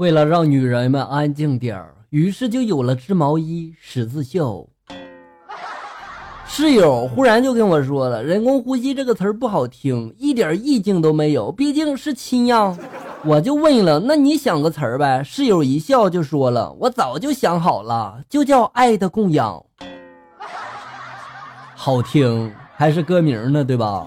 为了让女人们安静点儿，于是就有了织毛衣、十字绣。室友忽然就跟我说了：“人工呼吸这个词儿不好听，一点意境都没有，毕竟是亲呀。”我就问了：“那你想个词儿呗？”室友一笑就说了：“我早就想好了，就叫爱的供养。”好听还是歌名呢，对吧？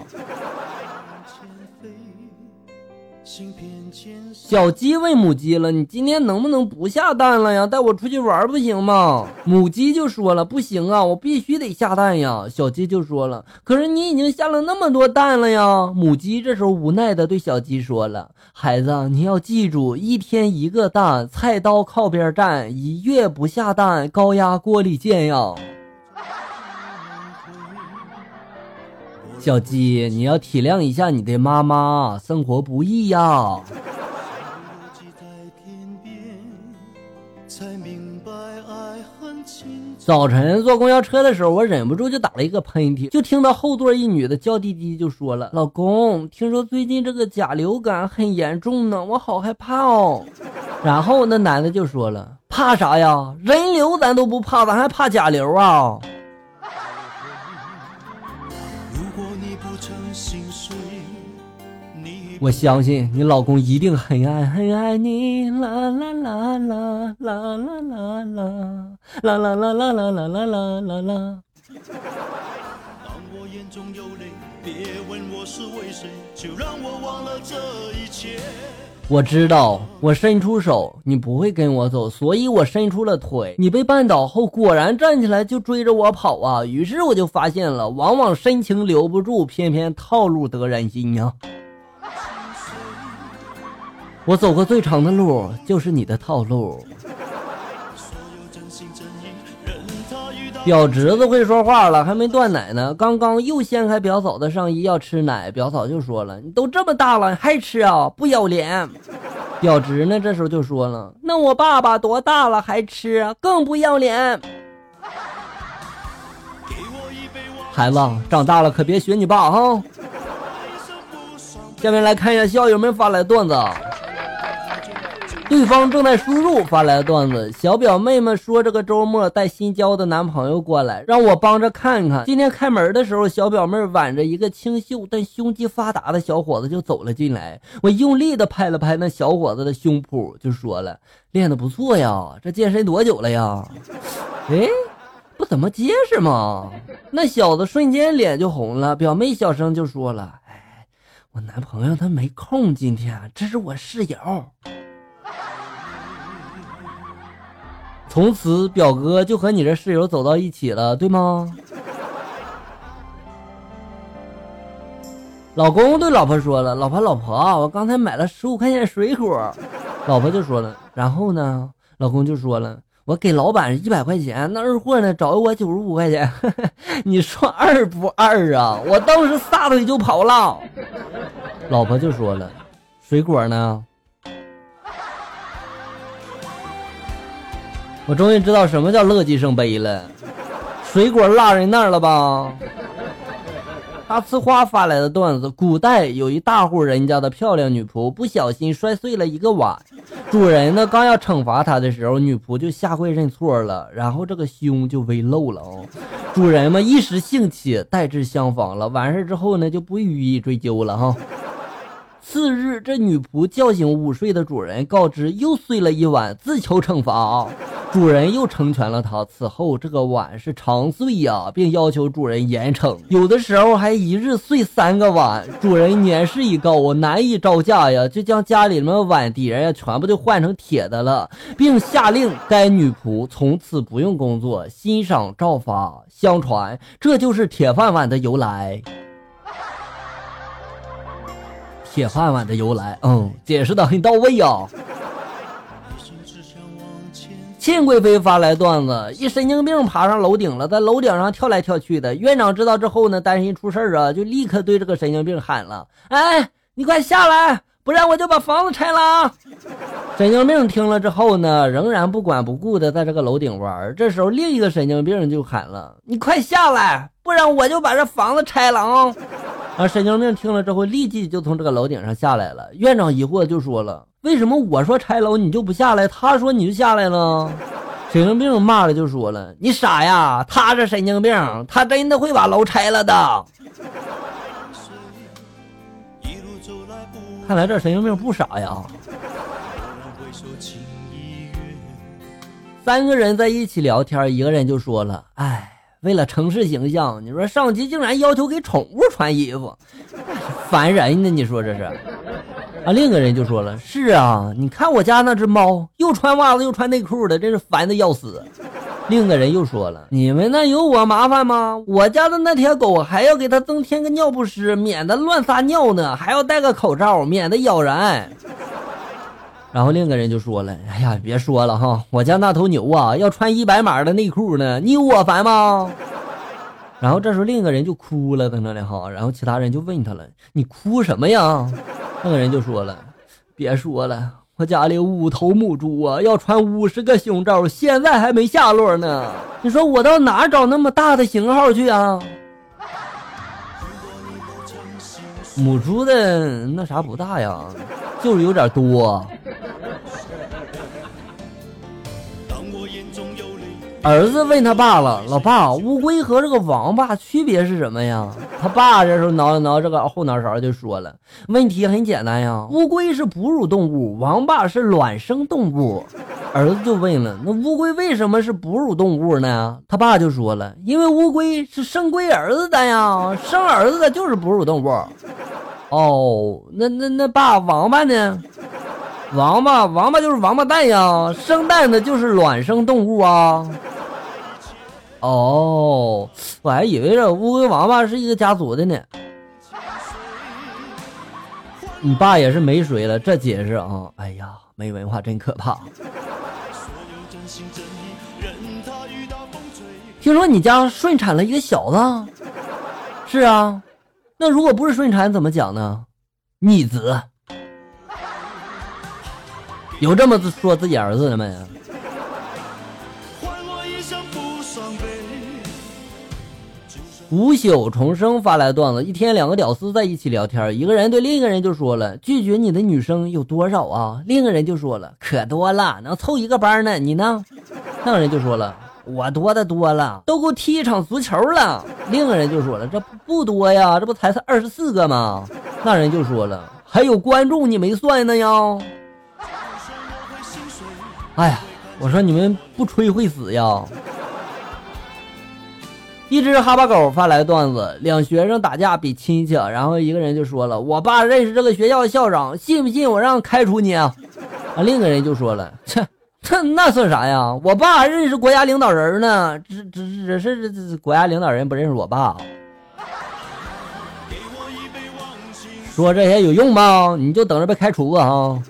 小鸡问母鸡了：“你今天能不能不下蛋了呀？带我出去玩不行吗？”母鸡就说了：“不行啊，我必须得下蛋呀。”小鸡就说了：“可是你已经下了那么多蛋了呀。”母鸡这时候无奈的对小鸡说了：“孩子，你要记住，一天一个蛋，菜刀靠边站；一月不下蛋，高压锅里煎呀。”小鸡，你要体谅一下你的妈妈，生活不易呀。早晨坐公交车的时候，我忍不住就打了一个喷嚏，就听到后座一女的娇滴滴就说了：“老公，听说最近这个甲流感很严重呢，我好害怕哦。”然后那男的就说了：“怕啥呀？人流咱都不怕，咱还怕甲流啊？”我相信你老公一定很爱很爱你，啦啦啦啦啦啦啦啦啦啦啦啦啦啦啦啦啦啦。我知道，我伸出手，你不会跟我走，所以我伸出了腿。你被绊倒后，果然站起来就追着我跑啊！于是我就发现了，往往深情留不住，偏偏套路得人心呀。我走过最长的路，就是你的套路。表侄子会说话了，还没断奶呢，刚刚又掀开表嫂的上衣要吃奶，表嫂就说了：“你都这么大了，还吃啊？不要脸！”表侄呢，这时候就说了：“那我爸爸多大了还吃，更不要脸。”孩子长大了可别学你爸哈。下面来看一下校友们发来的段子。对方正在输入发来的段子，小表妹们说这个周末带新交的男朋友过来，让我帮着看看。今天开门的时候，小表妹挽着一个清秀但胸肌发达的小伙子就走了进来。我用力的拍了拍那小伙子的胸脯，就说了：“练的不错呀，这健身多久了呀？”哎，不怎么结实嘛？那小子瞬间脸就红了。表妹小声就说了：“哎，我男朋友他没空，今天这是我室友。”从此，表哥就和你这室友走到一起了，对吗？老公对老婆说了：“老婆，老婆，我刚才买了十五块钱水果。”老婆就说了：“然后呢？”老公就说了：“我给老板一百块钱，那二货呢找我九十五块钱。”你说二不二啊？我当时撒腿就跑了。老婆就说了：“水果呢？”我终于知道什么叫乐极生悲了，水果落人那儿了吧？大呲花发来的段子：古代有一大户人家的漂亮女仆，不小心摔碎了一个碗，主人呢刚要惩罚她的时候，女仆就下跪认错了，然后这个胸就微露了哦。主人嘛一时兴起，代之相仿了。完事之后呢就不予以追究了哈。次日，这女仆叫醒午睡的主人，告知又碎了一碗，自求惩罚啊。主人又成全了他。此后，这个碗是常碎呀，并要求主人严惩，有的时候还一日碎三个碗。主人年事已高，我难以招架呀，就将家里面碗碟呀全部都换成铁的了，并下令该女仆从此不用工作，欣赏照发。相传，这就是铁饭碗的由来。铁饭碗的由来，嗯，解释的很到位呀。信贵妃发来段子：一神经病爬上楼顶了，在楼顶上跳来跳去的。院长知道之后呢，担心出事儿啊，就立刻对这个神经病喊了：“哎，你快下来，不然我就把房子拆了啊。”神经病听了之后呢，仍然不管不顾的在这个楼顶玩。这时候，另一个神经病就喊了：“你快下来，不然我就把这房子拆了啊！”啊，神经病听了之后，立即就从这个楼顶上下来了。院长疑惑就说了：“为什么我说拆楼你就不下来，他说你就下来了？”神经病骂了就说了：“你傻呀，他是神经病，他真的会把楼拆了的。”看来这神经病不傻呀。三个人在一起聊天，一个人就说了：“哎。”为了城市形象，你说上级竟然要求给宠物穿衣服，烦人呢！你说这是？啊，另一个人就说了：“是啊，你看我家那只猫，又穿袜子又穿内裤的，真是烦的要死。”另一个人又说了：“你们那有我麻烦吗？我家的那条狗还要给它增添个尿不湿，免得乱撒尿呢，还要戴个口罩，免得咬人。”然后另一个人就说了：“哎呀，别说了哈，我家那头牛啊，要穿一百码的内裤呢，你有我烦吗？”然后这时候另一个人就哭了，在那里哈。然后其他人就问他了：“你哭什么呀？”那个人就说了：“别说了，我家里五头母猪啊，要穿五十个胸罩，现在还没下落呢。你说我到哪找那么大的型号去啊？”母猪的那啥不大呀，就是有点多。儿子问他爸了：“老爸，乌龟和这个王八区别是什么呀？”他爸这时候挠了挠这个后脑勺，就说了：“问题很简单呀，乌龟是哺乳动物，王八是卵生动物。”儿子就问了：“那乌龟为什么是哺乳动物呢？”他爸就说了：“因为乌龟是生龟儿子的呀，生儿子的就是哺乳动物。”哦，那那那爸，王八呢？王八，王八就是王八蛋呀，生蛋的就是卵生动物啊。哦，我还以为这乌龟王八是一个家族的呢。你爸也是没水了，这解释啊，哎呀，没文化真可怕。听说你家顺产了一个小子？是啊，那如果不是顺产怎么讲呢？逆子。有这么说自己儿子的没？无朽重生发来段子：一天，两个屌丝在一起聊天，一个人对另一个人就说了：“拒绝你的女生有多少啊？”另一个人就说了：“可多了，能凑一个班呢。”你呢？那个人就说了：“我多的多了，都够踢一场足球了。”另一个人就说了：“这不多呀，这不才是二十四个吗？”那人就说了：“还有观众你没算呢呀。”哎呀，我说你们不吹会死呀！一只哈巴狗发来段子：两学生打架比亲戚，然后一个人就说了：“我爸认识这个学校的校长，信不信我让开除你啊？”啊，另一个人就说了：“切，这那算啥呀？我爸认识国家领导人呢，只只只是这国家领导人不认识我爸。”说这些有用吗？你就等着被开除吧！哈。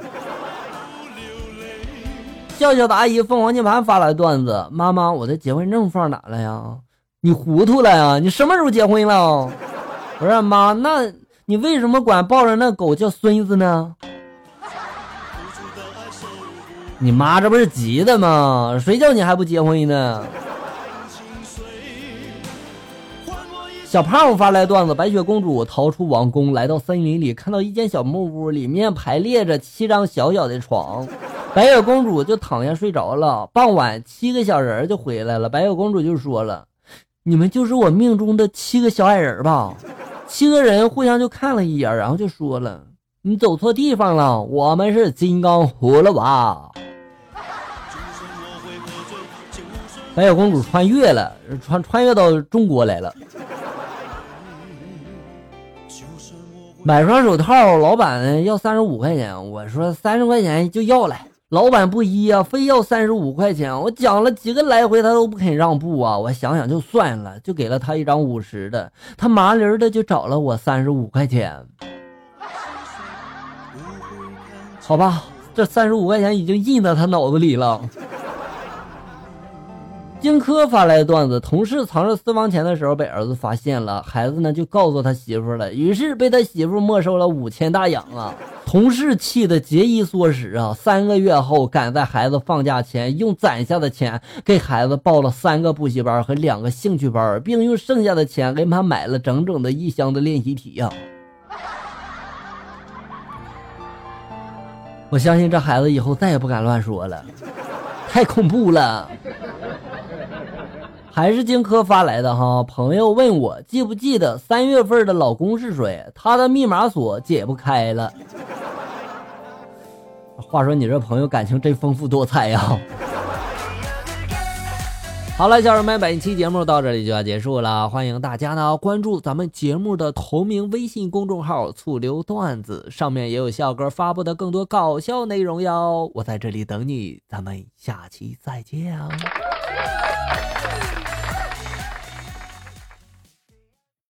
笑笑的阿姨凤凰键盘发来段子：妈妈，我的结婚证放哪了呀？你糊涂了呀？你什么时候结婚了？我说妈，那你为什么管抱着那狗叫孙子呢？你妈这不是急的吗？谁叫你还不结婚呢？小胖发来段子：白雪公主逃出王宫，来到森林里，看到一间小木屋，里面排列着七张小小的床，白雪公主就躺下睡着了。傍晚，七个小人就回来了，白雪公主就说了。你们就是我命中的七个小矮人吧？七个人互相就看了一眼，然后就说了：“你走错地方了，我们是金刚葫芦娃。”白雪公主穿越了，穿穿越到中国来了，买双手套，老板要三十五块钱，我说三十块钱就要了。老板不依呀，非要三十五块钱。我讲了几个来回，他都不肯让步啊。我想想就算了，就给了他一张五十的。他麻溜的就找了我三十五块钱。好吧，这三十五块钱已经印在他脑子里了。荆轲发来的段子：同事藏着私房钱的时候被儿子发现了，孩子呢就告诉他媳妇了，于是被他媳妇没收了五千大洋啊！同事气得节衣缩食啊！三个月后，赶在孩子放假前，用攒下的钱给孩子报了三个补习班和两个兴趣班，并用剩下的钱给他买了整整的一箱的练习题呀！我相信这孩子以后再也不敢乱说了，太恐怖了。还是荆轲发来的哈，朋友问我记不记得三月份的老公是谁？他的密码锁解不开了。话说你这朋友感情真丰富多彩呀。好了，小人们，本期节目到这里就要结束了，欢迎大家呢关注咱们节目的同名微信公众号“醋溜段子”，上面也有笑哥发布的更多搞笑内容哟。我在这里等你，咱们下期再见啊。